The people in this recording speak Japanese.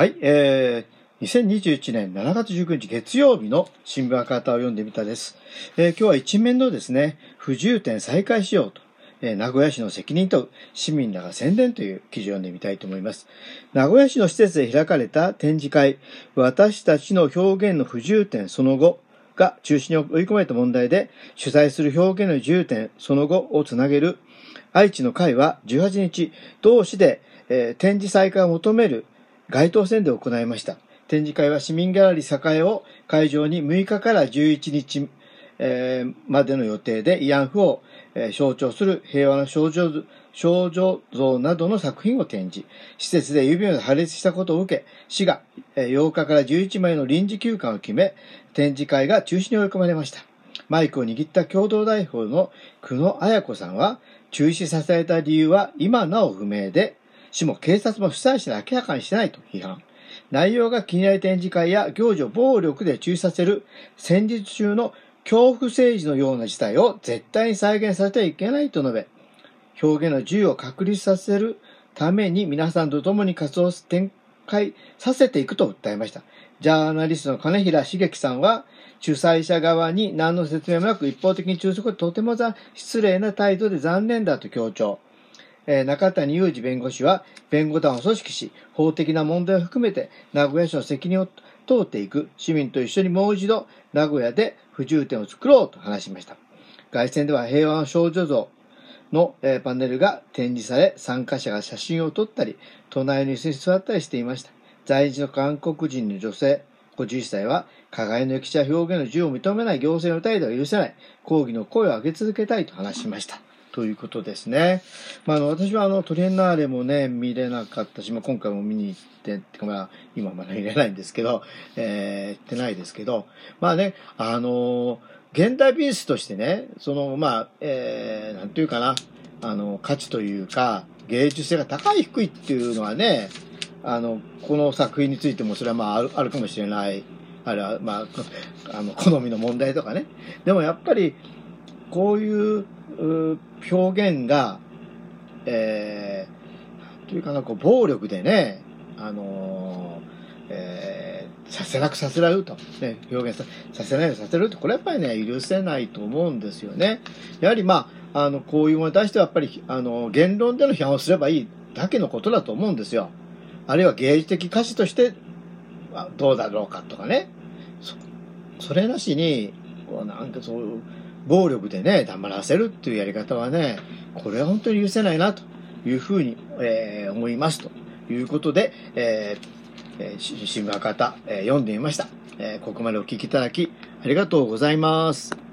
はい、えー、2021年7月19日月曜日の新聞赤旗を読んでみたです。えー今日は一面のですね、不自由展再開しようと、えー名古屋市の責任と市民らが宣伝という記事を読んでみたいと思います。名古屋市の施設で開かれた展示会、私たちの表現の不自由展その後が中止に追い込まれた問題で、主催する表現の自由展その後をつなげる愛知の会は18日、同市で、えー展示再開を求める街頭宣伝を行いました。展示会は市民ギャラリー栄を会場に6日から11日、えーまでの予定で慰安婦を、えー象徴する平和の少女少女像などの作品を展示。施設で指を破裂したことを受け、市がえー8日から11枚の臨時休館を決め、展示会が中止に追い込まれました。マイクを握った共同代表の久野彩子さんは、中止させられた理由は今なお不明で、市も警察も主催者に明らかにしてないと批判。内容が気になる展示会や行事を暴力で中止させる戦時中の恐怖政治のような事態を絶対に再現させてはいけないと述べ、表現の自由を確立させるために皆さんと共に活動を展開させていくと訴えました。ジャーナリストの金平茂樹さんは、主催者側に何の説明もなく一方的に中止はとても失礼な態度で残念だと強調。え中谷裕二弁護士は弁護団を組織し、法的な問題を含めて名古屋市の責任を問うていく市民と一緒にもう一度名古屋で不自由展を作ろうと話しました。外線では平和の少女像の、えパネルが展示され、参加者が写真を撮ったり、隣の椅子に座ったりしていました。在日の韓国人の女性、51歳は、加害の歴史や表現の自由を認めない行政の態度は許せない、抗議の声を上げ続けたいと話しました。ということですね。まあ、あの、私はあの、トリエンナーレもね、見れなかったし、まあ、今回も見に行って、ってかまあ、今まだ見れないんですけど、えー、行ってないですけど、まあね、あの現代美術としてね、その、まあ、えー、なんていうかな、あの、価値というか、芸術性が高い低いっていうのはね、あの、この作品についてもそれはまああるあるかもしれない。あれは、まあ、あの、好みの問題とかね。でもやっぱり、こういう表現が、えー、なんていうかな、こう、暴力でね、あのーえーさせなくさせられると、ね、表現させないようにさせると、これやっぱりね、許せないと思うんですよね。やはりまあ、あの、こういうものに対してはやっぱり、あの、言論での批判をすればいいだけのことだと思うんですよ。あるいは芸術的歌詞として、どうだろうかとかね。そそれなしに、こうなんかそういう、暴力でね、黙らせるっていうやり方はね、これは本当に許せないなというふうに、えー思いますということで、えー新聞博多、えー読んでみました、えーここまでお聞きいただきありがとうございます。